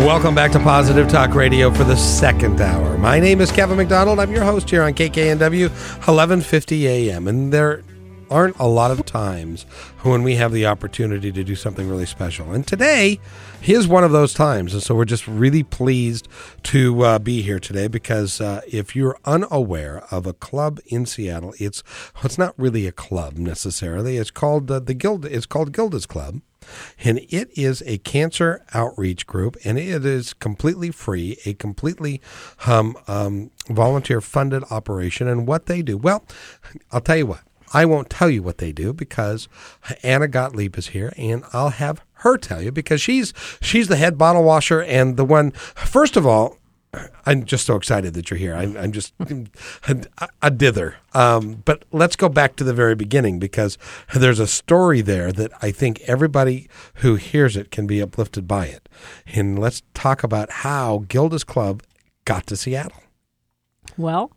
Welcome back to Positive Talk Radio for the second hour. My name is Kevin McDonald. I'm your host here on KKNW 1150 AM. And there aren't a lot of times when we have the opportunity to do something really special. And today is one of those times. And so we're just really pleased to uh, be here today because uh, if you're unaware of a club in Seattle, it's it's not really a club necessarily. It's called uh, the Guild. It's called Gilda's Club and it is a cancer outreach group, and it is completely free, a completely um, um, volunteer funded operation. And what they do, well, I'll tell you what. I won't tell you what they do because Anna Gottlieb is here, and I'll have her tell you because she's she's the head bottle washer and the one. First of all, I'm just so excited that you're here. I'm, I'm just a, a dither. Um, but let's go back to the very beginning because there's a story there that I think everybody who hears it can be uplifted by it. And let's talk about how Gilda's Club got to Seattle. Well,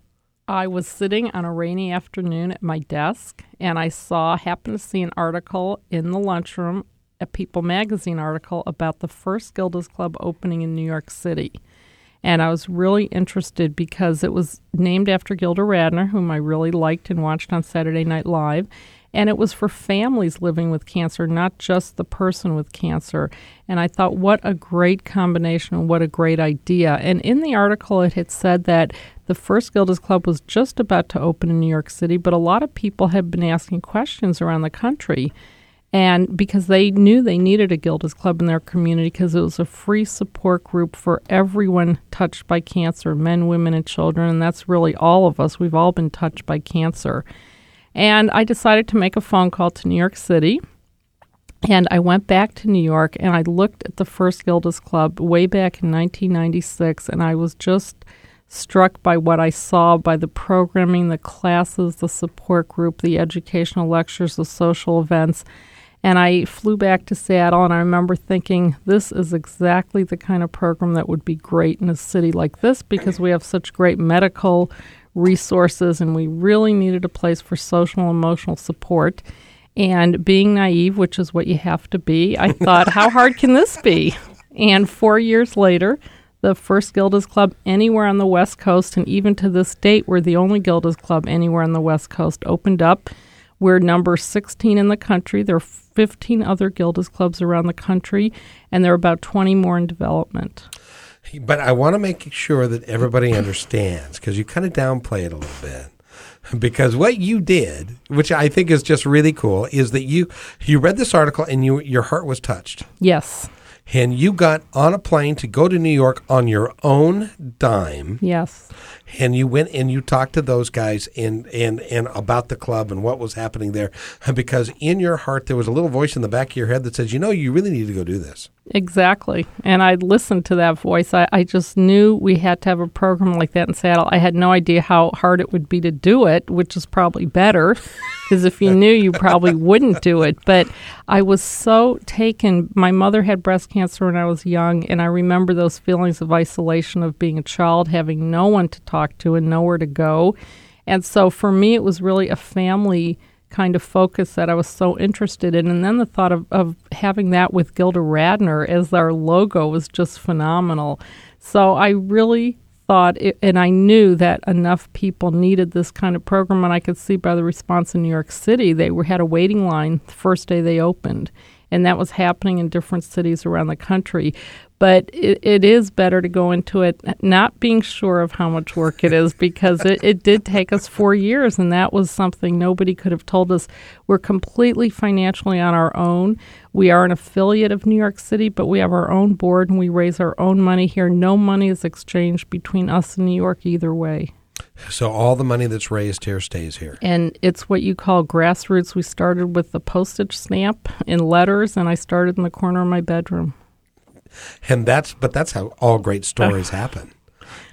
I was sitting on a rainy afternoon at my desk and I saw, happened to see an article in the lunchroom, a People magazine article about the first Gilda's Club opening in New York City. And I was really interested because it was named after Gilda Radner, whom I really liked and watched on Saturday Night Live. And it was for families living with cancer, not just the person with cancer. And I thought, what a great combination and what a great idea. And in the article, it had said that the first Gilda's Club was just about to open in New York City, but a lot of people had been asking questions around the country and because they knew they needed a Gilda's Club in their community because it was a free support group for everyone touched by cancer men, women, and children. And that's really all of us. We've all been touched by cancer. And I decided to make a phone call to New York City. And I went back to New York and I looked at the first Gilda's Club way back in 1996, and I was just struck by what I saw by the programming, the classes, the support group, the educational lectures, the social events. And I flew back to Seattle, and I remember thinking, this is exactly the kind of program that would be great in a city like this because we have such great medical resources, and we really needed a place for social and emotional support. And being naive, which is what you have to be, I thought, how hard can this be? And four years later, the first Gilda's Club anywhere on the West Coast, and even to this date, we're the only Gilda's Club anywhere on the West Coast, opened up. We're number 16 in the country. There are 15 other Gilda's clubs around the country, and there are about 20 more in development. But I want to make sure that everybody understands because you kind of downplay it a little bit. Because what you did, which I think is just really cool, is that you you read this article and you your heart was touched. Yes. And you got on a plane to go to New York on your own dime. Yes and you went and you talked to those guys and and and about the club and what was happening there. Because in your heart there was a little voice in the back of your head that says you know you really need to go do this. Exactly. And i listened to that voice. I, I just knew we had to have a program like that in seattle. I had no idea how hard it would be to do it which is probably better because if you knew you probably wouldn't do it. But i was so taken. My mother had breast cancer when i was young and i remember those feelings of isolation of being a child having no one to talk talk to and nowhere to go. And so for me, it was really a family kind of focus that I was so interested in. And then the thought of, of having that with Gilda Radner as our logo was just phenomenal. So I really thought, it, and I knew that enough people needed this kind of program. And I could see by the response in New York City, they were, had a waiting line the first day they opened. And that was happening in different cities around the country but it, it is better to go into it not being sure of how much work it is because it, it did take us four years and that was something nobody could have told us. We're completely financially on our own. We are an affiliate of new york city but we have our own board and we raise our own money here. No money is exchanged between us and new york either way. So all the money that's raised here stays here. And it's what you call grassroots. We started with the postage stamp in letters, and I started in the corner of my bedroom and that's but that's how all great stories happen.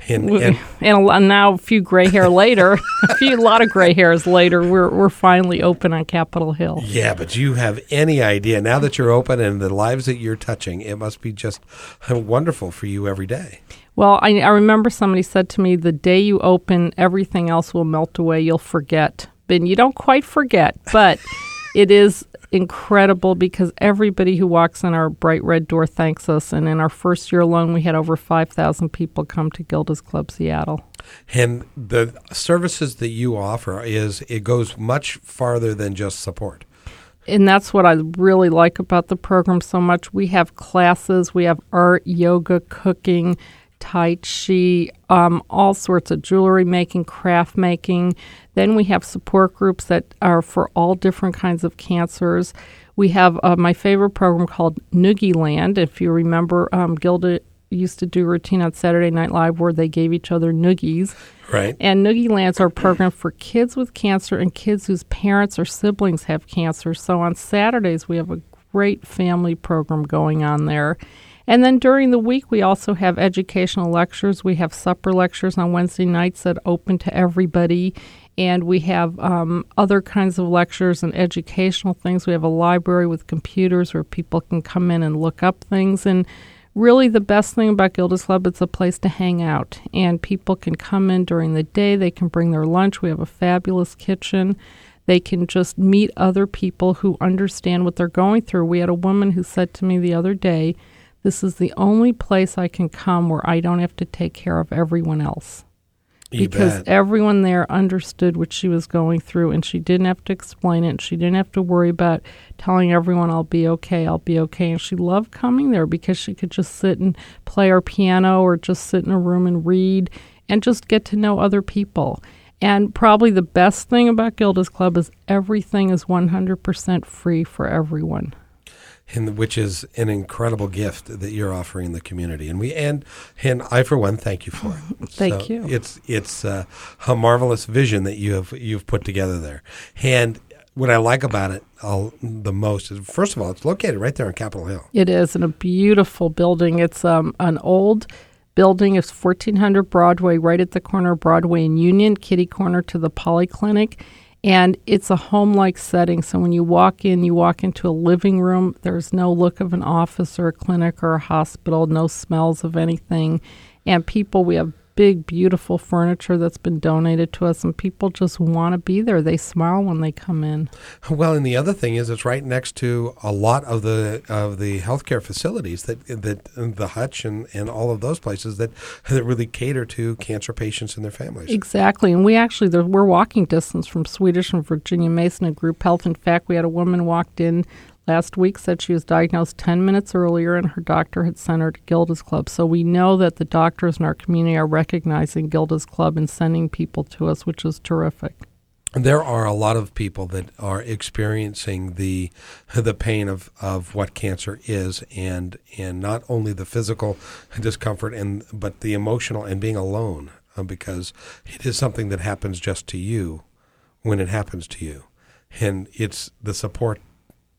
And, and and, now a few gray hair later, a few lot of gray hairs later, we're we're finally open on Capitol Hill. yeah, but you have any idea now that you're open and the lives that you're touching, it must be just wonderful for you every day. Well, I, I remember somebody said to me, "The day you open, everything else will melt away. You'll forget." And you don't quite forget, but it is incredible because everybody who walks in our bright red door thanks us. And in our first year alone, we had over five thousand people come to Gilda's Club Seattle. And the services that you offer is it goes much farther than just support. and that's what I really like about the program so much. We have classes, we have art, yoga, cooking, tai chi, um, all sorts of jewelry making, craft making. Then we have support groups that are for all different kinds of cancers. We have uh, my favorite program called Noogie Land. If you remember, um, Gilda used to do a routine on Saturday Night Live where they gave each other noogies. Right. And Noogie Lands are a program for kids with cancer and kids whose parents or siblings have cancer. So on Saturdays, we have a great family program going on there. And then during the week, we also have educational lectures. We have supper lectures on Wednesday nights that open to everybody. And we have um, other kinds of lectures and educational things. We have a library with computers where people can come in and look up things. And really the best thing about Gilda's Club, it's a place to hang out. And people can come in during the day. They can bring their lunch. We have a fabulous kitchen. They can just meet other people who understand what they're going through. We had a woman who said to me the other day, This is the only place I can come where I don't have to take care of everyone else You because bet. everyone there understood what she was going through and she didn't have to explain it. She didn't have to worry about telling everyone, I'll be okay, I'll be okay. And she loved coming there because she could just sit and play her piano or just sit in a room and read and just get to know other people. And probably the best thing about Gilda's Club is everything is 100% free for everyone. And which is an incredible gift that you're offering the community. And we and and I for one thank you for it. Thank So you. It's it's uh, a marvelous vision that you have you've put together there. And what I like about it all, the most is first of all it's located right there on Capitol Hill. It is in a beautiful building. It's um, an old building. It's 1400 Broadway, right at the corner of Broadway and Union, kitty corner to the Polyclinic. And it's a home like setting. So when you walk in, you walk into a living room. There's no look of an office or a clinic or a hospital, no smells of anything. And people, we have big, beautiful furniture that's been donated to us, and people just want to be there. They smile when they come in. Well, and the other thing is it's right next to a lot of the of the healthcare facilities that that the Hutch and, and all of those places that that really cater to cancer patients and their families. Exactly, and we actually there, we're walking distance from Swedish and Virginia Mason and Group Health. In fact, we had a woman walked in last week said she was diagnosed ten minutes earlier, and her doctor had sent her to Gilda's Club. So we know that the doctors in our community are recognizing Gilda's Club and sending people to us, which is terrific. There are a lot of people that are experiencing the the pain of, of what cancer is, and and not only the physical discomfort, and but the emotional and being alone, uh, because it is something that happens just to you when it happens to you, and it's the support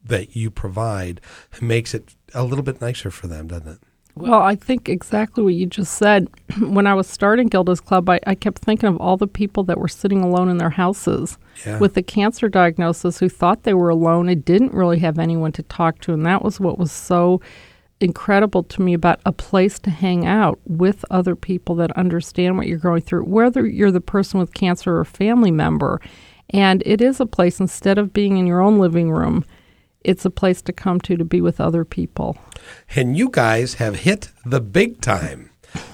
that you provide makes it a little bit nicer for them, doesn't it? Well, I think exactly what you just said. when I was starting Gilda's Club, I, I kept thinking of all the people that were sitting alone in their houses Yeah. with the cancer diagnosis who thought they were alone and didn't really have anyone to talk to. And that was what was so incredible to me about a place to hang out with other people that understand what you're going through, whether you're the person with cancer or a family member. And it is a place, instead of being in your own living room, it's a place to come to to be with other people. and you guys have hit the big time.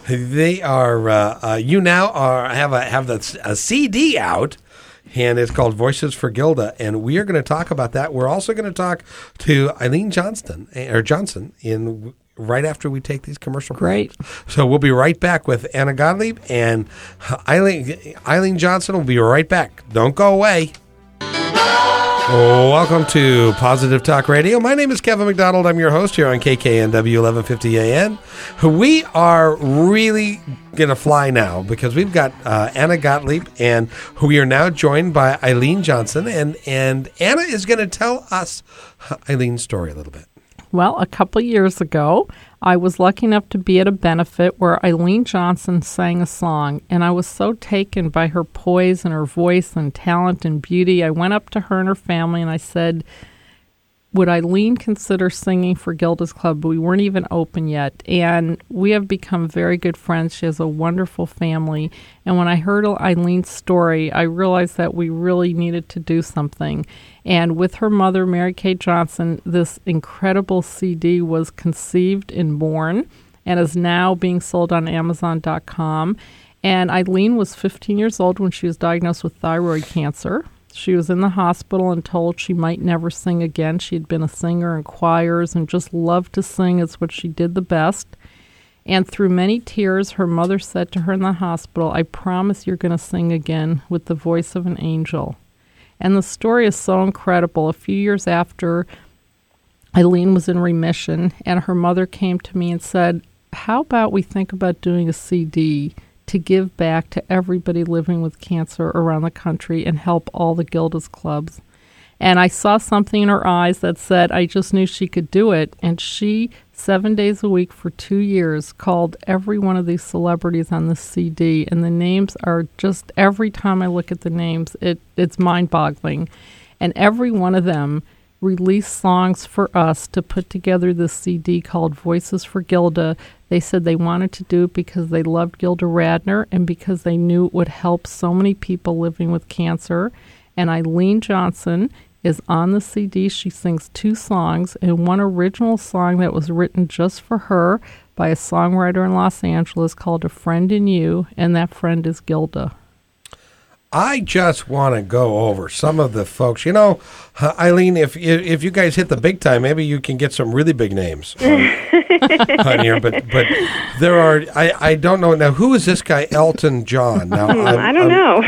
They are. Uh, uh, you now are have a have the, a CD out, and it's called Voices for Gilda, and we are going to talk about that. We're also going to talk to Eileen Johnston eh, or Johnson in right after we take these commercial breaks. Great. So we'll be right back with Anna Gottlieb and Eileen Eileen Johnson. will be right back. Don't go away. Welcome to Positive Talk Radio. My name is Kevin McDonald. I'm your host here on KKNW 1150 AM. We are really going to fly now because we've got uh, Anna Gottlieb and we are now joined by Eileen Johnson. And, and Anna is going to tell us Eileen's story a little bit. Well, a couple years ago, I was lucky enough to be at a benefit where Eileen Johnson sang a song, and I was so taken by her poise and her voice and talent and beauty. I went up to her and her family and I said, would Eileen consider singing for Gilda's Club? We weren't even open yet. And we have become very good friends. She has a wonderful family. And when I heard Eileen's story, I realized that we really needed to do something. And with her mother, Mary Kay Johnson, this incredible CD was conceived and born and is now being sold on Amazon.com. And Eileen was 15 years old when she was diagnosed with thyroid cancer. She was in the hospital and told she might never sing again. She had been a singer in choirs and just loved to sing. It's what she did the best. And through many tears, her mother said to her in the hospital, I promise you're going to sing again with the voice of an angel. And the story is so incredible. A few years after Eileen was in remission, and her mother came to me and said, How about we think about doing a CD? To give back to everybody living with cancer around the country and help all the Gilda's clubs. And I saw something in her eyes that said, I just knew she could do it. And she, seven days a week for two years, called every one of these celebrities on the CD. And the names are just, every time I look at the names, it, it's mind boggling. And every one of them released songs for us to put together this CD called Voices for Gilda they said they wanted to do it because they loved Gilda Radner and because they knew it would help so many people living with cancer. And Eileen Johnson is on the CD. She sings two songs and one original song that was written just for her by a songwriter in Los Angeles called A Friend in You, and that friend is Gilda. I just want to go over some of the folks. You know, Eileen, if if you guys hit the big time, maybe you can get some really big names on, on here. But but there are I, I don't know now. Who is this guy, Elton John? Now hmm, I don't know.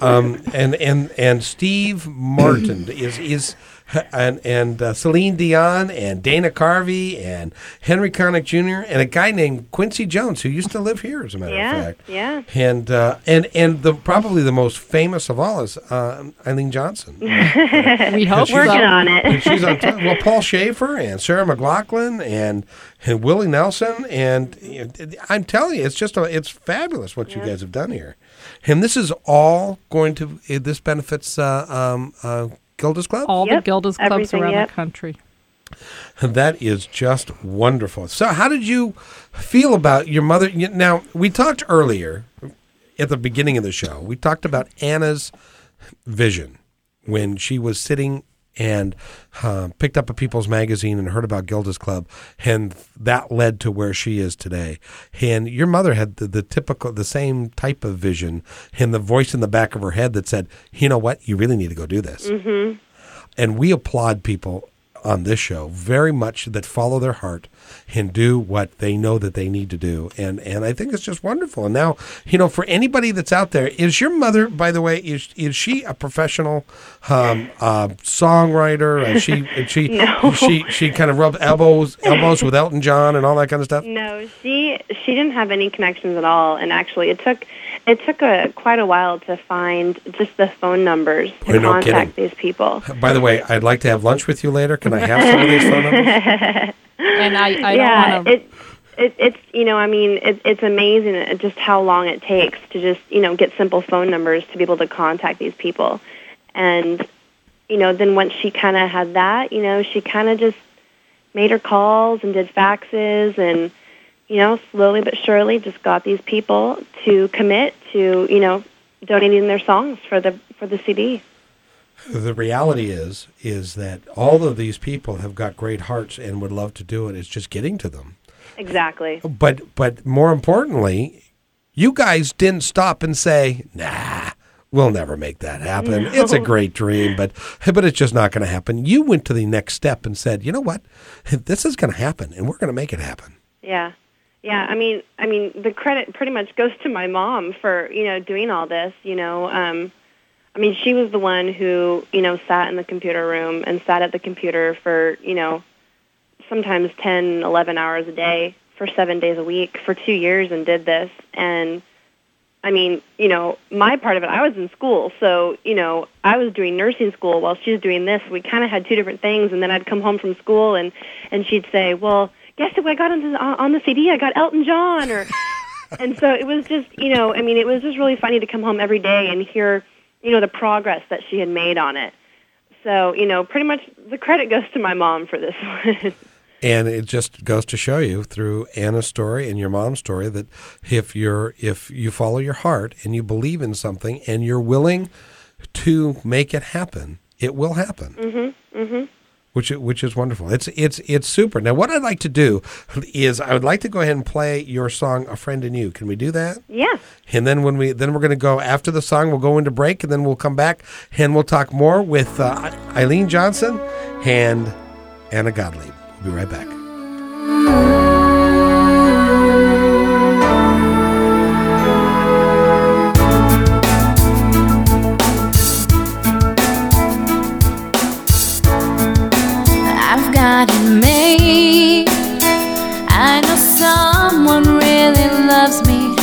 um, and and and Steve Martin is is and and uh, Celine Dion and Dana Carvey and Henry Connick Jr. and a guy named Quincy Jones who used to live here, as a matter yeah, of fact. Yeah. And uh, and and the probably the most famous of all is uh, Eileen Johnson. we hope working so. on it. she's on top. Well, Paul Shaffer and Sarah McLachlan and and Willie Nelson and you know, I'm telling you, it's just a, it's fabulous what yeah. you guys have done here. And this is all going to this benefits uh, um, uh, Gilda's Club? All yep. the Gilda's clubs Everything, around yep. the country. That is just wonderful. So, how did you feel about your mother? Now, we talked earlier at the beginning of the show, we talked about Anna's vision when she was sitting and uh, picked up a People's Magazine and heard about Gilda's Club, and that led to where she is today. And your mother had the, the typical, the same type of vision, and the voice in the back of her head that said, "You know what? You really need to go do this." Mm-hmm. And we applaud people on this show very much that follow their heart and do what they know that they need to do. And and I think it's just wonderful. And now, you know, for anybody that's out there, is your mother, by the way, is is she a professional um, uh, songwriter? Is she is she no. she she kind of rubbed elbows elbows with Elton John and all that kind of stuff? No, she she didn't have any connections at all. And actually, it took it took a quite a while to find just the phone numbers to Boy, no contact kidding. these people. By the way, I'd like to have lunch with you later. Can I have some of these phone numbers? And I, I yeah, don't want to. it, it, it's you know I mean it, it's amazing just how long it takes to just you know get simple phone numbers to be able to contact these people, and you know then once she kind of had that you know she kind of just made her calls and did faxes and you know slowly but surely just got these people to commit to you know donating their songs for the for the CD. the reality is is that all of these people have got great hearts and would love to do it. It's just getting to them. Exactly. But but more importantly, you guys didn't stop and say, "Nah, we'll never make that happen. No. It's a great dream, but but it's just not going to happen." You went to the next step and said, "You know what? This is going to happen and we're going to make it happen." Yeah. Yeah, I mean, I mean, the credit pretty much goes to my mom for you know doing all this. You know, um, I mean, she was the one who you know sat in the computer room and sat at the computer for you know sometimes ten, eleven hours a day for seven days a week for two years and did this. And I mean, you know, my part of it, I was in school, so you know, I was doing nursing school while she was doing this. We kind of had two different things, and then I'd come home from school and and she'd say, well guess who I got on the on the CD? I got Elton John, or and so it was just you know, I mean, it was just really funny to come home every day and hear you know the progress that she had made on it. So you know, pretty much the credit goes to my mom for this one. and it just goes to show you through Anna's story and your mom's story that if you're if you follow your heart and you believe in something and you're willing to make it happen, it will happen. Mm-hmm. Mm-hmm. Which which is wonderful. It's it's it's super. Now, what I'd like to do is I would like to go ahead and play your song "A Friend in You." Can we do that? Yeah. And then when we then we're going to go after the song, we'll go into break, and then we'll come back and we'll talk more with uh, Eileen Johnson and Anna Gottlieb. We'll be right back. I know someone really loves me,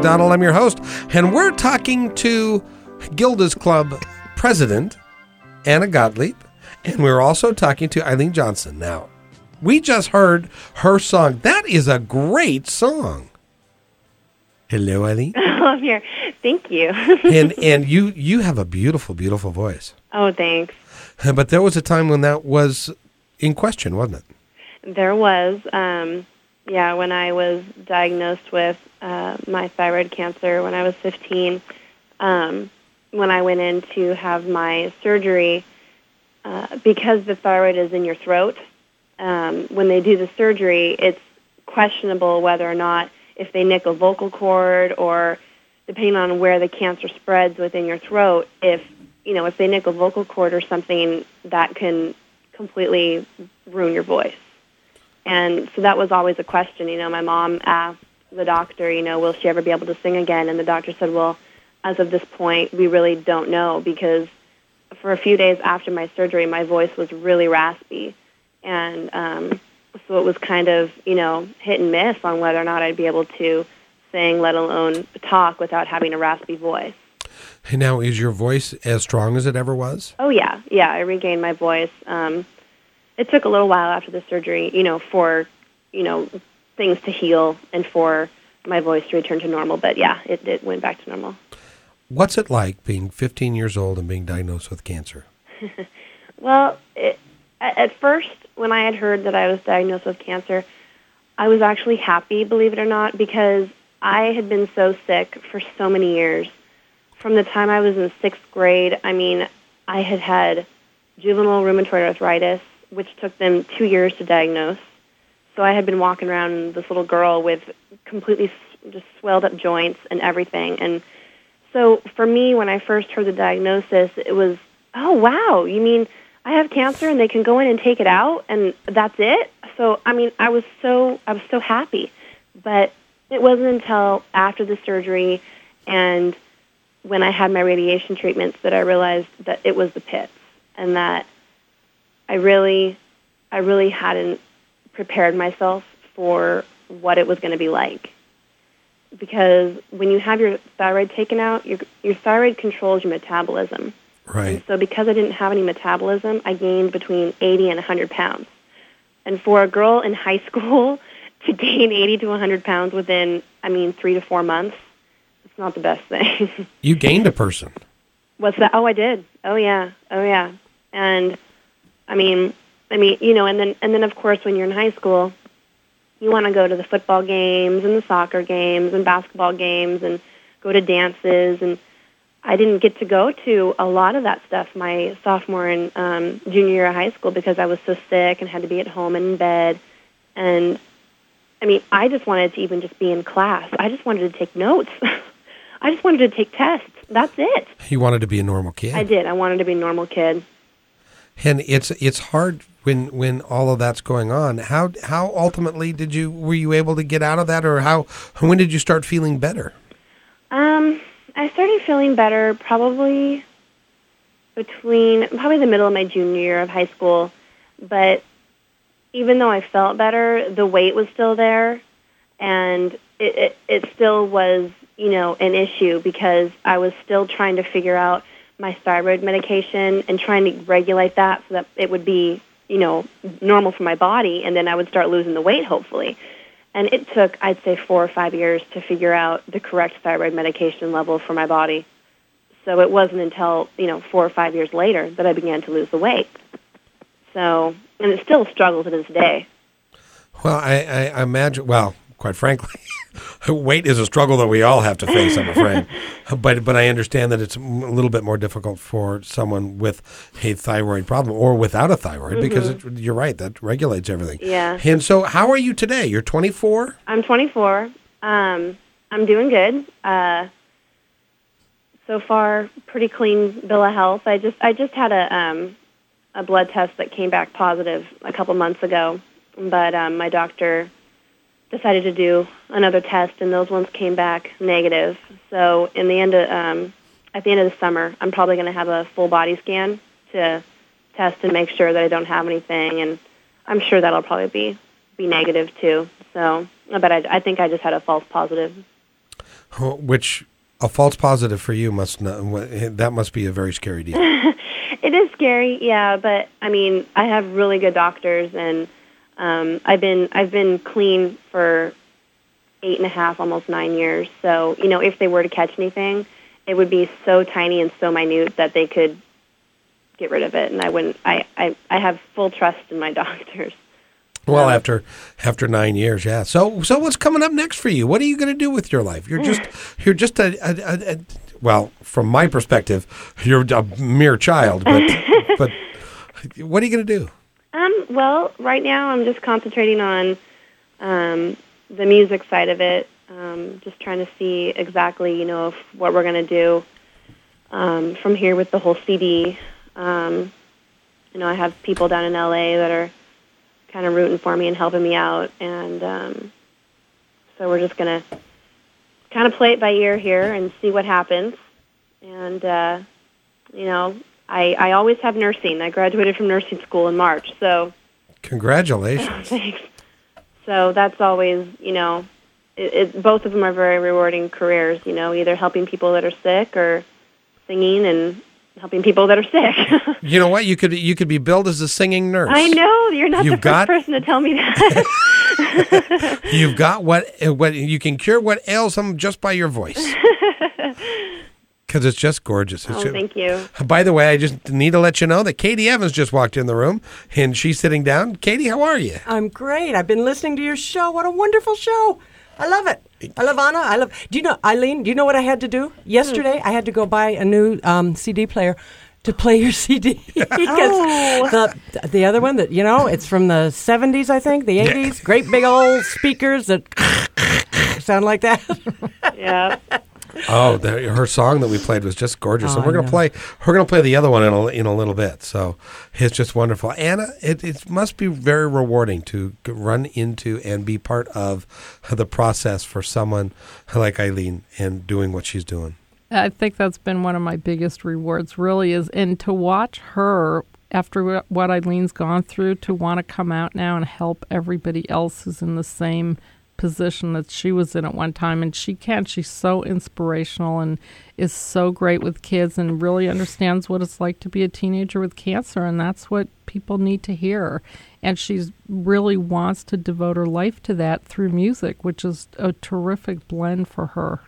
McDonald. I'm your host, and we're talking to Gilda's Club president, Anna Gottlieb, and we're also talking to Eileen Johnson. Now, we just heard her song. That is a great song. Hello, Eileen. I'm here. Thank you. and and you you have a beautiful, beautiful voice. oh, thanks. But there was a time when that was in question, wasn't it? There was, um, yeah, when I was diagnosed with uh, my thyroid cancer when I was 15, um, when I went in to have my surgery, uh, because the thyroid is in your throat, um, when they do the surgery, it's questionable whether or not if they nick a vocal cord or depending on where the cancer spreads within your throat, if you know if they nick a vocal cord or something, that can completely ruin your voice. And so that was always a question. You know, my mom asked the doctor, you know, will she ever be able to sing again? And the doctor said, well, as of this point, we really don't know because for a few days after my surgery, my voice was really raspy. And um, so it was kind of, you know, hit and miss on whether or not I'd be able to sing, let alone talk without having a raspy voice. And now, is your voice as strong as it ever was? Oh yeah, yeah. I regained my voice. Um, it took a little while after the surgery, you know, for you know things to heal and for my voice to return to normal. But yeah, it, it went back to normal. What's it like being 15 years old and being diagnosed with cancer? Well, it, at, at first, when I had heard that I was diagnosed with cancer, I was actually happy, believe it or not, because I had been so sick for so many years. From the time I was in sixth grade, I mean, I had had juvenile rheumatoid arthritis, which took them two years to diagnose. So I had been walking around this little girl with completely just swelled up joints and everything. And so for me, when I first heard the diagnosis, it was, oh wow, you mean I have cancer and they can go in and take it out and that's it? So I mean, I was so I was so happy. But it wasn't until after the surgery and when I had my radiation treatments that I realized that it was the pits and that I really I really hadn't prepared myself for what it was going to be like because when you have your thyroid taken out, your your thyroid controls your metabolism. Right. So because I didn't have any metabolism, I gained between 80 and 100 pounds. And for a girl in high school to gain 80 to 100 pounds within, I mean, three to four months, it's not the best thing. You gained a person. What's that? Oh, I did. Oh, yeah. Oh, yeah. And I mean, I mean, you know, and then and then of course when you're in high school, you want to go to the football games and the soccer games and basketball games and go to dances and I didn't get to go to a lot of that stuff my sophomore and um, junior year of high school because I was so sick and had to be at home and in bed. And I mean, I just wanted to even just be in class. I just wanted to take notes. I just wanted to take tests. That's it. You wanted to be a normal kid. I did. I wanted to be a normal kid. And it's it's hard when when all of that's going on. How how ultimately did you were you able to get out of that, or how when did you start feeling better? Um, I started feeling better probably between probably the middle of my junior year of high school, but even though I felt better, the weight was still there, and it, it, it still was, you know, an issue because I was still trying to figure out my thyroid medication and trying to regulate that so that it would be, you know, normal for my body, and then I would start losing the weight, hopefully. And it took, I'd say, four or five years to figure out the correct thyroid medication level for my body. So it wasn't until, you know, four or five years later that I began to lose the weight. So, and it's still a struggle to this day. Well, I, I imagine. Well, quite frankly, weight is a struggle that we all have to face. I'm afraid, but but I understand that it's a little bit more difficult for someone with a thyroid problem or without a thyroid because it, you're right that regulates everything. Mm-hmm. Yeah. And so, how are you today? You're 24. I'm 24. Um, I'm doing good. Uh, so far, pretty clean bill of health. I just I just had a um, a blood test that came back positive a couple months ago, but um, my doctor decided to do another test, and those ones came back negative. So in the end of um, at the end of the summer, I'm probably going to have a full body scan to test and make sure that I don't have anything, and I'm sure that'll probably be be negative too. So, but I, I think I just had a false positive. Which a false positive for you must not, that must be a very scary deal. It is scary, yeah, but I mean, I have really good doctors, and um, I've been I've been clean for eight and a half, almost nine years. So you know, if they were to catch anything, it would be so tiny and so minute that they could get rid of it, and I wouldn't. I I, I have full trust in my doctors. Well, after after nine years, yeah. So so what's coming up next for you? What are you going to do with your life? You're just you're just a, a, a, a well, from my perspective, you're a mere child, but but what are you going to do? Um, well, right now I'm just concentrating on um, the music side of it. Um, just trying to see exactly, you know, what we're going to do um, from here with the whole CD. Um, you know, I have people down in LA that are kind of rooting for me and helping me out, and um, so we're just going to kind of play it by ear here and see what happens. And uh, you know, I, I always have nursing. I graduated from nursing school in March, so Congratulations. thanks. So that's always, you know, it, it, both of them are very rewarding careers. You know, either helping people that are sick or singing and helping people that are sick. You know what? You could you could be billed as a singing nurse. I know you're not You've the first got- person to tell me that. You've got what what you can cure what ails them just by your voice. Because it's just gorgeous. It's oh, ju- thank you. By the way, I just need to let you know that Katie Evans just walked in the room and she's sitting down. Katie, how are you? I'm great. I've been listening to your show. What a wonderful show. I love it. I love Anna. I love. Do you know, Eileen? Do you know what I had to do yesterday? I had to go buy a new um, CD player to play your CD because the the other one that you know it's from the 70s, I think, the 80s. Great big old speakers that sound like that. Yeah. Oh, the, her song that we played was just gorgeous, Oh, and we're gonna play. We're gonna play the other one in a, in a little bit. So it's just wonderful. Anna, uh, it, it must be very rewarding to run into and be part of the process for someone like Eileen and doing what she's doing. I think that's been one of my biggest rewards, really, is and to watch her after what Eileen's gone through to want to come out now and help everybody else who's in the same position that she was in at one time. And she can. She's so inspirational and is so great with kids and really understands what it's like to be a teenager with cancer. And that's what people need to hear. And she's really wants to devote her life to that through music, which is a terrific blend for her.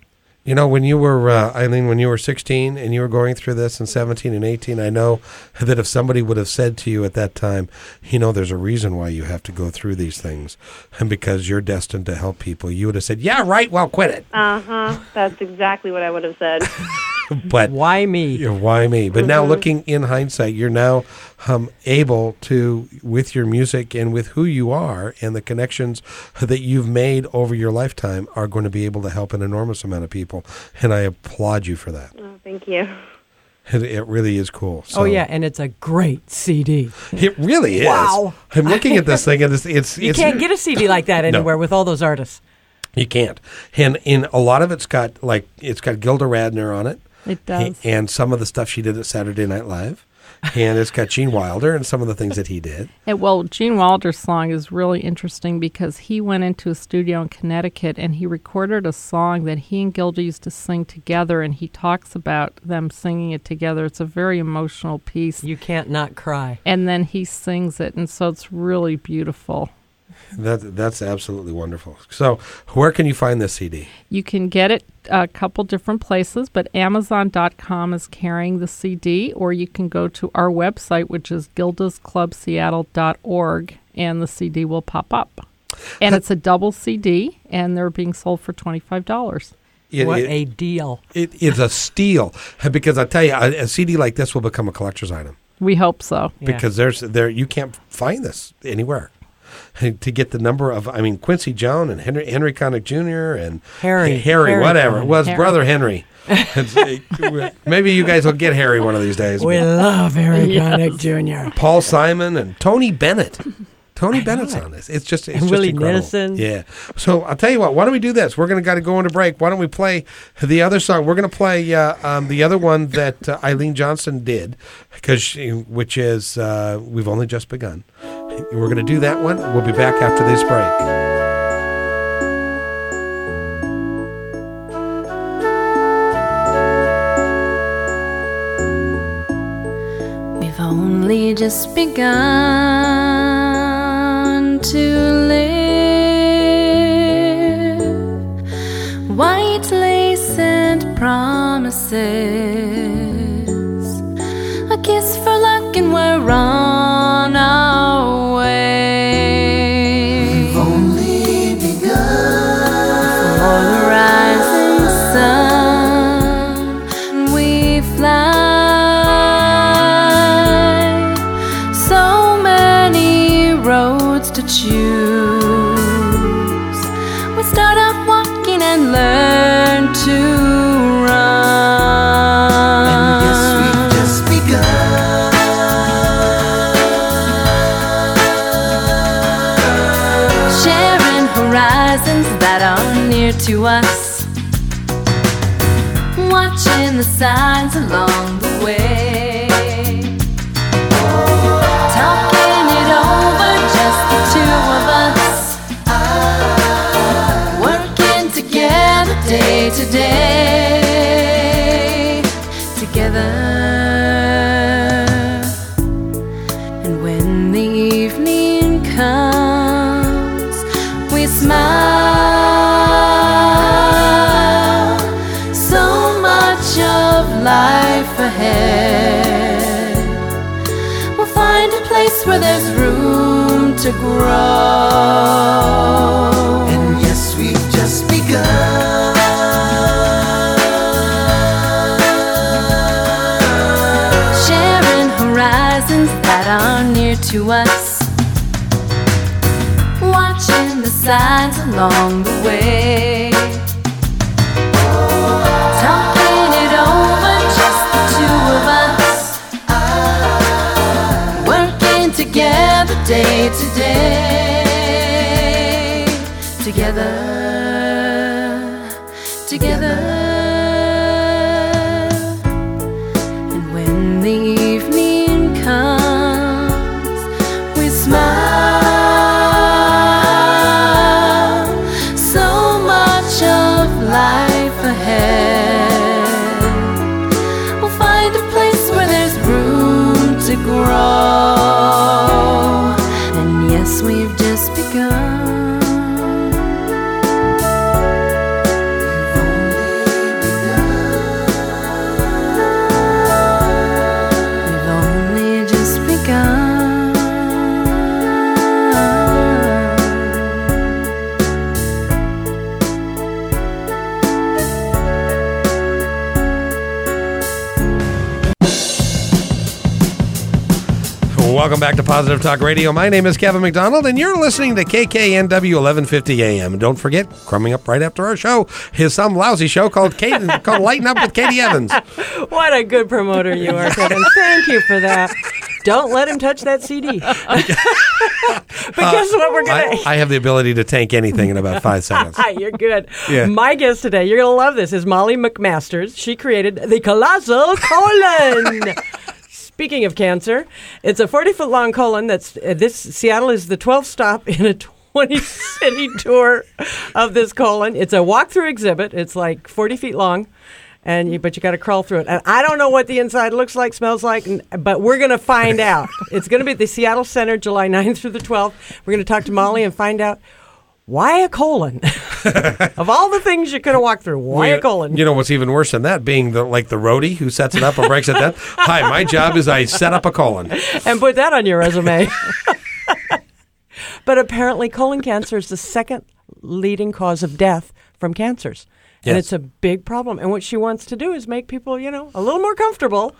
You know, when you were uh, Eileen, when you were 16 and you were going through this, and 17 and 18, I know that if somebody would have said to you at that time, you know, there's a reason why you have to go through these things, and because you're destined to help people, you would have said, "Yeah, right. Well, quit it." Uh huh. That's exactly what I would have said. But Why me? Yeah, why me? But now, looking in hindsight, you're now um, able to, with your music and with who you are and the connections that you've made over your lifetime, are going to be able to help an enormous amount of people. And I applaud you for that. Oh, thank you. It, it really is cool. So, Oh yeah, and it's a great CD. it really is. Wow. I'm looking at this thing, and it's it's, You it's can't get a CD like that No. anywhere with all those artists. you can't. And in a lot of it's got like it's got Gilda Radner on it. It does. And some of the stuff she did at Saturday Night Live. And it's got Gene Wilder and some of the things that he did. And, well, Gene Wilder's song is really interesting because he went into a studio in Connecticut and he recorded a song that he and Gilda used to sing together, and he talks about them singing it together. It's a very emotional piece. You can't not cry. And then he sings it, and so it's really beautiful. That that's absolutely wonderful. So, where can you find this CD? You can get it a couple different places, but Amazon.com is carrying the CD, or you can go to our website, which is gildasclubseattle.org, and the CD will pop up. And it's a double CD, and they're being sold for $25. It, what it- a deal! it is a steal because I tell you, a, a CD like this will become a collector's item We hope so. Yeah. because there's there you can't find this anywhere. To get the number of, I mean, Quincy Jones and Henry, Henry Connick Jr. and Harry. Harry, Harry whatever it was, Harry. brother Henry. Maybe you guys will get Harry one of these days. we love Harry Yes. Connick Jr. Paul Simon and Tony Bennett. Tony Bennett's on this. It's just it's And just Willie incredible. Nelson. Yeah. So I'll tell you what. Why don't we do this? We're gonna got to go into break. Why don't we play the other song? We're gonna play uh, um, the other one that uh, Eileen Johnson did, because which is uh, we've only just begun. We're gonna do that one. We'll be back after this break. We've only just begun to live. White lace and promises. A kiss for luck, and we're on signs along the way. Talking it over, just the two of us, working together day to day, together, together. Welcome back to Positive Talk Radio. My name is Kevin McDonald, and you're listening to KKNW 1150 AM. And don't forget, coming up right after our show is some lousy show called Kate, called Lighten Up with Katie Evans. What a good promoter you are, Kevin. Thank you for that. Don't let him touch that CD. but guess uh, what? We're I, gonna. I have the ability to tank anything in about five seconds. Hi, you're good. Yeah. My guest today, you're gonna love this, is Molly McMasters. She created the colossal colon. Speaking of cancer, it's a 40 foot long colon. That's uh, this Seattle is the 12th stop in a 20 city tour of this colon. It's a walkthrough exhibit. It's like 40 feet long. And you, but you got to crawl through it. And I don't know what the inside looks like, smells like, but we're going to find out. It's going to be at the Seattle Center, July 9th through the 12th. We're going to talk to Molly and find out why a colon. of all the things you could have walked through, why a colon? You know what's even worse than that? Being the like the roadie who sets it up and breaks it down. Hi, my job is I set up a colon. and put that on your resume. but apparently, colon cancer is the second leading cause of death from cancers. And it's a big problem. And what she wants to do is make people, you know, a little more comfortable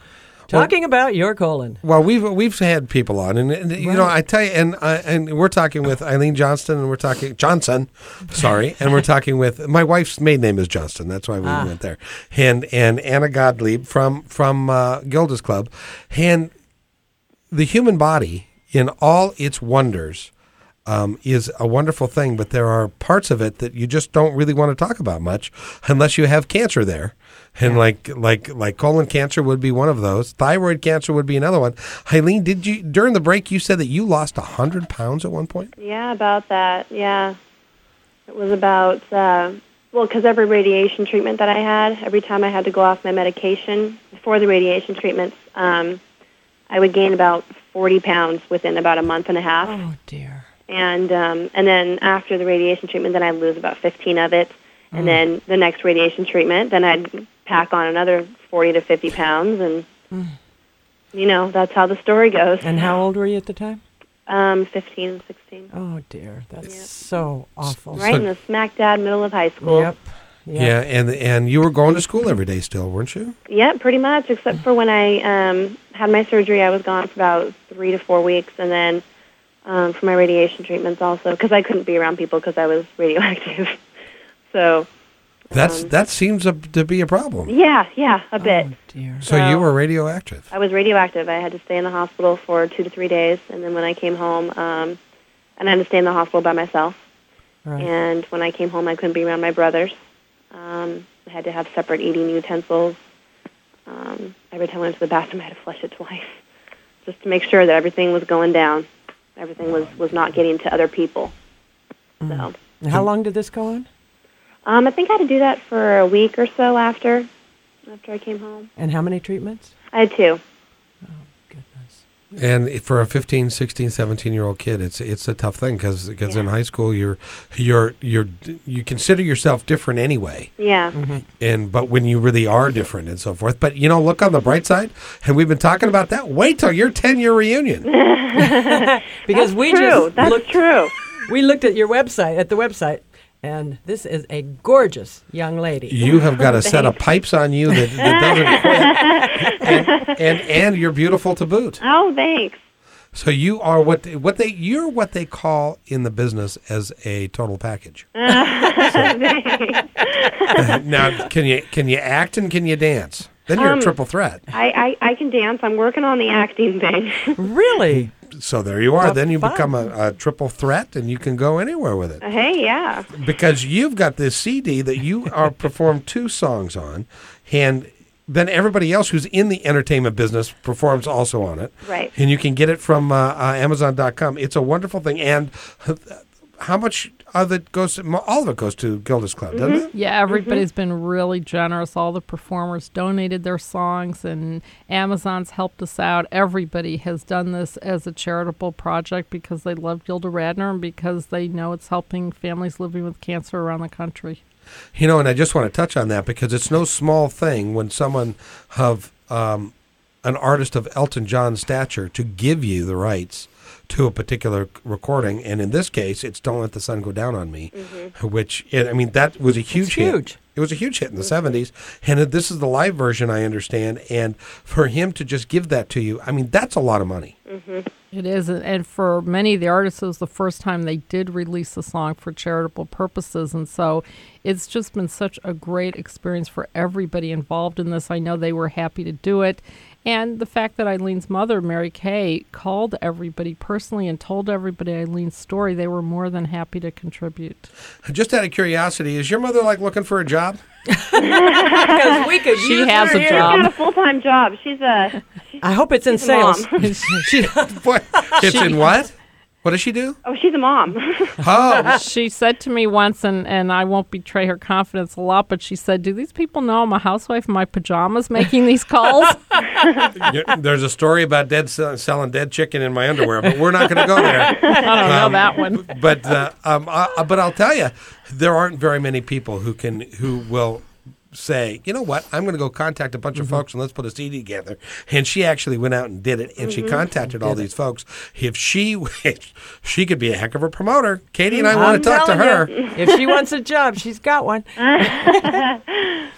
talking about your colon. Well, we've we've had people on, and, and, you know, I tell you, and uh, and we're talking with Eileen Johnston, and we're talking Johnson, sorry, and we're talking with my wife's maiden name is Johnston. That's why we went there, and and Anna Gottlieb from from uh, Gilda's Club, and the human body in all its wonders. Um, is a wonderful thing, but there are parts of it that you just don't really want to talk about much unless you have cancer there. And like like like colon cancer would be one of those. Thyroid cancer would be another one. Eileen, did you during the break you said that you lost hundred pounds at one point? Yeah, about that. Yeah, it was about uh, well, because every radiation treatment that I had, every time I had to go off my medication before the radiation treatments, um, I would gain about forty pounds within about a month and a half. Oh, dear. and um, and then after the radiation treatment, then I'd lose about 15 of it, Mm. and then the next radiation treatment, then I'd pack on another 40 to 50 pounds, and Mm. you know that's how the story goes. And how old were you at the time? Um, 15 and 16, Oh, dear. That's so awful. right in the smack dab middle of high school. Yep. Yep. Yeah, and and you were going to school every day still, weren't you? Yeah, pretty much, except for when I um, had my surgery, I was gone for about three to four weeks, and then um, for my radiation treatments also, because I couldn't be around people because I was radioactive. so, That's Um, that seems a, to be a problem. yeah, yeah, a bit. Oh, dear. So you were radioactive. I was radioactive. I had to stay in the hospital for two to three days, and then when I came home, um, and I had to stay in the hospital by myself. Right. And when I came home, I couldn't be around my brothers. Um, I had to have separate eating utensils. Um, every time I went to the bathroom, I had to flush it twice, just to make sure that everything was going down. Everything was was not getting to other people. So, And how long did this go on? Um, I think I had to do that for a week or so after after I came home. And how many treatments? I had two. Goodness. And for a 15, 16, 17 year old kid, it's it's a tough thing because in high school you're you're you're you consider yourself different anyway, Yeah. and but when you really are different and so forth. But you know, look on the bright side, and we've been talking about that. Wait till your ten year reunion. Because we True. just That's looked, true. we looked at your website at the website, and this is a gorgeous young lady. You have got a set of pipes on you that, that doesn't quit, and, and and you're beautiful to boot. Oh, thanks. So you are what they, what they you're what they call in the business as a total package. now, can you can you act and can you dance? Then you're Um, a triple threat. I, I, I can dance. I'm working on the acting thing. Really? So there you are. Well, then you fun. become a, a triple threat, and you can go anywhere with it hey, yeah. because you've got this CD that you are perform two songs on, and then everybody else who's in the entertainment business performs also on it. Right. And you can get it from uh, uh, Amazon.com. It's a wonderful thing. And how much of it goes to, all of it goes to Gilda's Club, doesn't it? Yeah, everybody's been really generous. All the performers donated their songs, and Amazon's helped us out. Everybody has done this as a charitable project because they love Gilda Radner and because they know it's helping families living with cancer around the country. You know, and I just want to touch on that because it's no small thing when someone of um, an artist of Elton John's stature to give you the rights to a particular recording, and in this case, it's "Don't Let the Sun Go Down on Me," which I mean that was a huge hit. huge. It was a huge hit in the '70s, and this is the live version, I understand. And for him to just give that to you, I mean, that's a lot of money. It is, and- and for many of the artists, it was the first time they did release the song for charitable purposes, and so it's just been such a great experience for everybody involved in this. I know they were happy to do it, and the fact that Eileen's mother, Mary Kay, called everybody personally and told everybody Eileen's story, they were more than happy to contribute. Just out of curiosity, is your mother like looking for a job? Because we could She use has her a here. job. Got a full time job. She's a. I hope it's in She's a sales. she, What? It's in what? What does she do? Oh, she's a mom. Oh, she said to me once, and, and I won't betray her confidence a lot, but she said, Do these people know I'm a housewife in my pajamas making these calls? There's a story about dead selling dead chicken in my underwear, but we're not going to go there. I don't know Um, that one. But uh, um, uh, but I'll tell you, there aren't very many people who can who will say, you know what, I'm going to go contact a bunch of folks and let's put a CD together. And she actually went out and did it, and she contacted all these folks. If she she could be a heck of a promoter, Katie and I want to talk to her. you, if she wants a job, she's got one.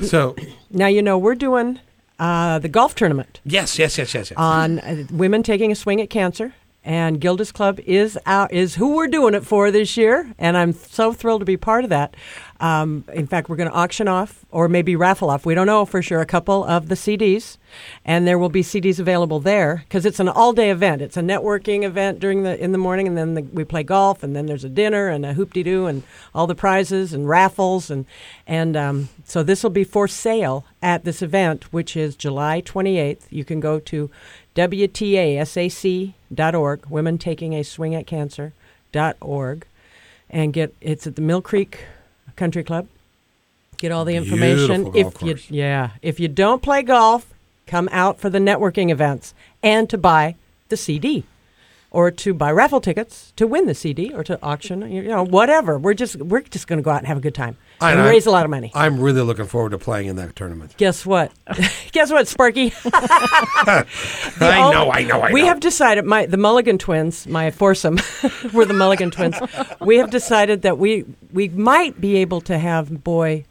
So Now you know we're doing uh, the golf tournament yes, yes, yes, yes, yes. on uh, women taking a swing at cancer, and Gilda's Club is out, is who we're doing it for this year, and I'm so thrilled to be part of that. Um, in fact, we're going to auction off or maybe raffle off. We don't know for sure a couple of the CDs, and there will be CDs available there because it's an all-day event. It's a networking event during the in the morning, and then the, we play golf, and then there's a dinner and a hoop-de-doo and all the prizes and raffles, and and um, so this will be for sale at this event, which is July 28th. You can go to WTASAC.org, Women Taking a Swing at Cancer.org, and get it's at the Mill Creek Country Club. Get all the information. If you yeah, if you don't play golf, come out for the networking events and to buy the CD or to buy raffle tickets to win the CD or to auction, you know, whatever. We're just we're just going to go out and have a good time I- and I- raise a lot of money. I'm really looking forward to playing in that tournament. Guess what? Guess what, Sparky? I all- know, I know, I know. we know. have decided my the Mulligan twins, my foursome, we're the Mulligan twins. We have decided that we we might be able to have boy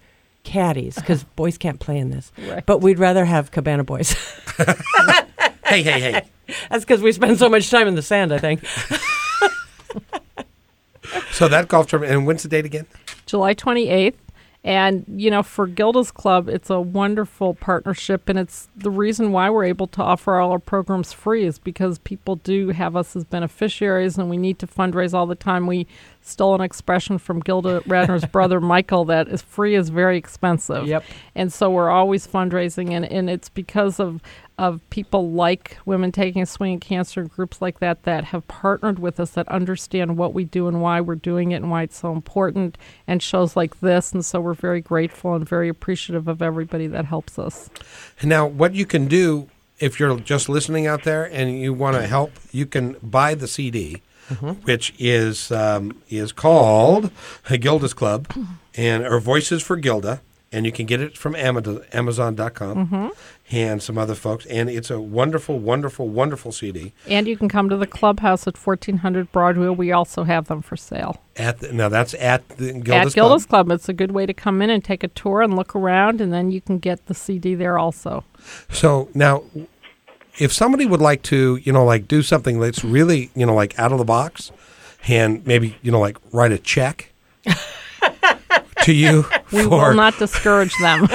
caddies because boys can't play in this, Right. but we'd rather have Cabana boys. Hey, hey, hey. That's because we spend so much time in the sand. I think. So that golf tournament, and when's the date again? July 28th. And, you know, for Gilda's Club, it's a wonderful partnership. And it's the reason why we're able to offer all our programs free is because people do have us as beneficiaries and we need to fundraise all the time. We stole an expression from Gilda Radner's brother, Michael, that is free is very expensive. Yep. And so we're always fundraising. And, and it's because of, of people like Women Taking a Swing at Cancer, and groups like that, that have partnered with us that understand what we do and why we're doing it and why it's so important, and shows like this. And so we're very grateful and very appreciative of everybody that helps us. Now, what you can do if you're just listening out there and you want to help, you can buy the CD, which is um, is called Gilda's Club, and or Voices for Gilda, and you can get it from Amazon, Amazon.com mm-hmm. and some other folks, and it's a wonderful, wonderful, wonderful CD. And you can come to the clubhouse at 1400 Broadway. We also have them for sale. At the, now that's at the Gilda's, at Gilda's Club. Club. It's a good way to come in and take a tour and look around, and then you can get the CD there also. So now, if somebody would like to, you know, like do something that's really, you know, like out of the box, and maybe, you know, like write a check to you We for will not discourage them.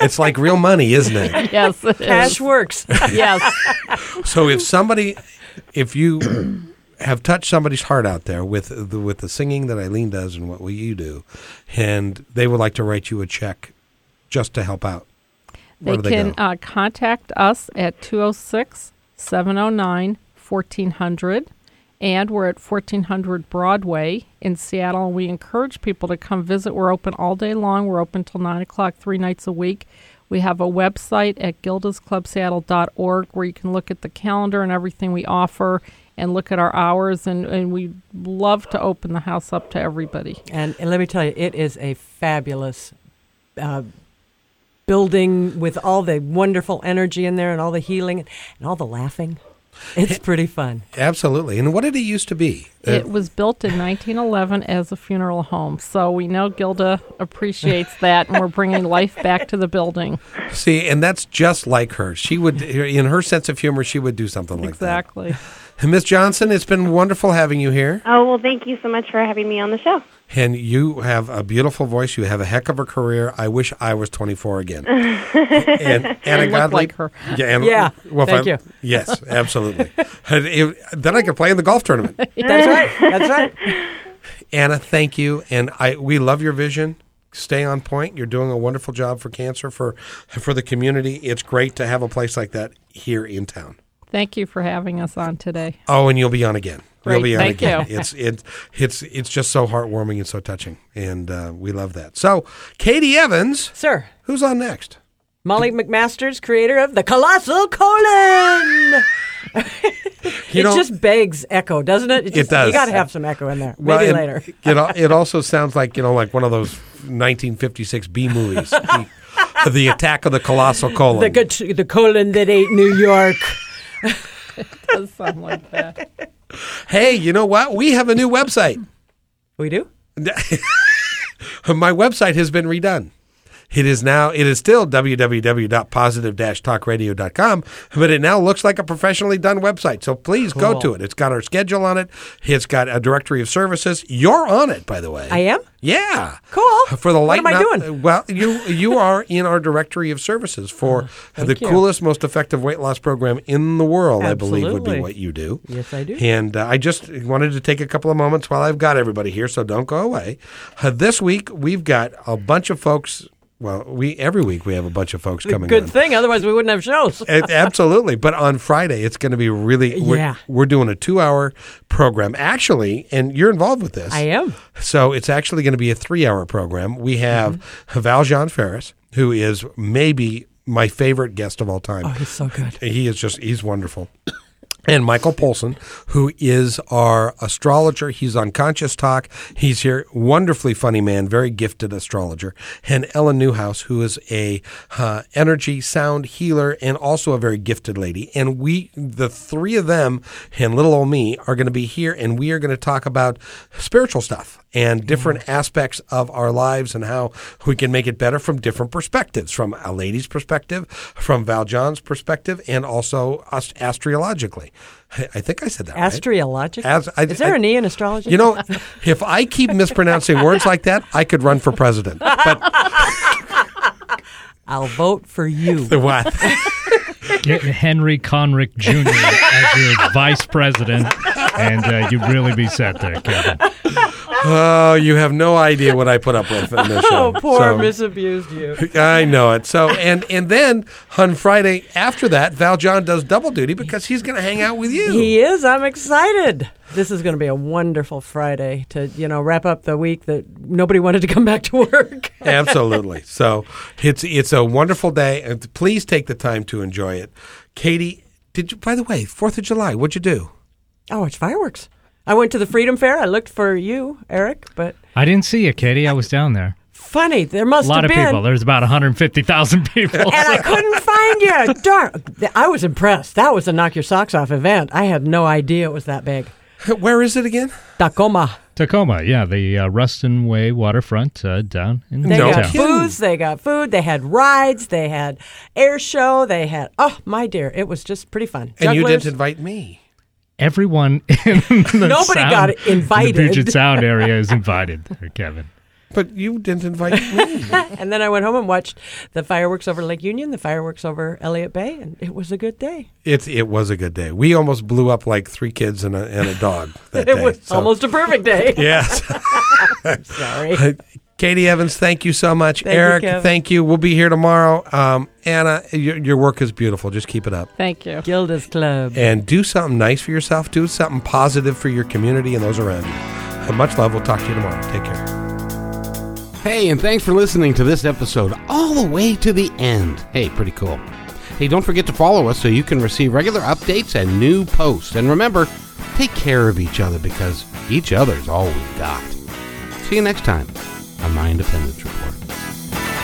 it's like real money, isn't it? yes, it Cash is. works. Yes. So if somebody, if you have touched somebody's heart out there with the, with the singing that Eileen does and what you do, and they would like to write you a check just to help out, They they can uh, contact us at 206 709 1400. And we're at 1400 Broadway in Seattle. We encourage people to come visit. We're open all day long. We're open till 9 o'clock, three nights a week. We have a website at gildasclubseattle.org where you can look at the calendar and everything we offer and look at our hours. And, and we love to open the house up to everybody. And, and let me tell you, it is a fabulous uh, building with all the wonderful energy in there and all the healing and all the laughing. It's pretty fun. Absolutely. And what did it used to be? Uh, It was built in 1911 as a funeral home, so we know Gilda appreciates that, and we're bringing life back to the building. See, and that's just like her. She would, in her sense of humor, she would do something like Exactly. that. Exactly. Miss Johnson, it's been wonderful having you here. Oh well, thank you so much for having me on the show. And you have a beautiful voice. You have a heck of a career. I wish I was 24 again. and Anna look Godley. like her. Yeah, and, Yeah, if thank I- you. Yes, absolutely. And if- then I could play in the golf tournament. That's right. That's right. Anna, thank you. And I we love your vision. Stay on point. You're doing a wonderful job for cancer for for the community. It's great to have a place like that here in town. Thank you for having us on today. Oh, and you'll be on again. You'll be on thank again. you. It's it, it's it's just so heartwarming and so touching, and uh, we love that. So, Katie Evans, Sir, who's on next? Molly McMasters, creator of the Colossal Colon. You it know- just begs echo, doesn't it? just- does. You got to have some echo in there. Well, Maybe and later. It, it also sounds like you know, like one of those 1956 B movies, the, the Attack of the Colossal Colon. The, the colon that ate New York. does sound like that. hey, you know what? We have a new website. We do? My website has been redone. It is now, it is still www.positive-talkradio.com, but it now looks like a professionally done website. So please go to it. It's got our schedule on it. It's got a directory of services. You're on it, by the way. I am? Yeah. Cool. For the light. What am I doing? Well, you you are in our directory of services for the Oh, thank you. coolest, most effective weight loss program in the world. I believe would be what you do. Yes, I do. And uh, I just wanted to take a couple of moments while I've got everybody here, so don't go away. Uh, this week we've got a bunch of folks. Well, we every week we have a bunch of folks coming. In. Good on. thing, otherwise we wouldn't have shows. It- absolutely. But on Friday, it's going to be really. We're, Yeah. we're doing a two-hour program, actually, and you're involved with this. I am. So it's actually going to be a three-hour program. We have Mm-hmm. Val Jon Farris, who is maybe my favorite guest of all time. Oh, he's so good. He is just he's wonderful. And Michael Polson, who is our astrologer. He's on Conscious Talk. He's here. Wonderfully funny man, very gifted astrologer. And Ellen Newhouse, who is a uh, energy sound healer and also a very gifted lady. And we, the three of them and little old me, are going to be here and we are going to talk about spiritual stuff and different aspects of our lives and how we can make it better from different perspectives from a lady's perspective, from Val Jon's perspective, and also ast- astrologically. I I think I said that right. As- I- Is there I- an E in astrology? You know, if I keep mispronouncing words like that, I could run for president. But I'll vote for you. the what? Get Harry Connick Jr. as your vice president, and uh, you'd really be set there, Kevin. Oh, you have no idea what I put up with in this show. Oh, poor So- misabused you. I know it. So and and then on Friday after that, Val Jon does double duty because he's going to hang out with you. He is. I'm excited. This is going to be a wonderful Friday to, you know, wrap up the week that nobody wanted to come back to work. Absolutely. So it's it's a wonderful day. And please take the time to enjoy it. Katie, did you? By the way, Fourth of July, what'd you do? Oh, it's fireworks. I went to the Freedom Fair. I looked for you, Eric, but I didn't see you, Katie. I was down there. funny. There must be A lot have of been. people. There's about 150,000 people. and I couldn't find you. Darn. I was impressed. That was a knock your socks off event. I had no idea it was that big. Where is it again? Tacoma. Tacoma, yeah, the uh, Ruston Way waterfront uh, down in They No got kidding. they got food, they had rides, they had air show, they had oh my dear, it was just pretty fun. And you didn't invite me. Everyone in the Nobody sound, got in invited. The Puget Sound area is invited, Kevin. But you didn't invite me. and then I went home and watched the fireworks over Lake Union, the fireworks over Elliott Bay, and it was a good day. it it was a good day. We almost blew up like three kids and a and a dog that It day. was So- almost a perfect day. yes. Sorry. Katie Evans, thank you so much. Thank Eric, Kevin. thank you. We'll be here tomorrow. Um, Anna, your, your work is beautiful. Just keep it up. Thank you. Gilda's Club. And do something nice for yourself. Do something positive for your community and those around you. And much love. We'll talk to you tomorrow. Take care. Hey, and thanks for listening to this episode all the way to the end. Hey, pretty cool. Hey, don't forget to follow us so you can receive regular updates and new posts. And remember, take care of each other because each other's all we've got. See you next time a Mind Appendage Report.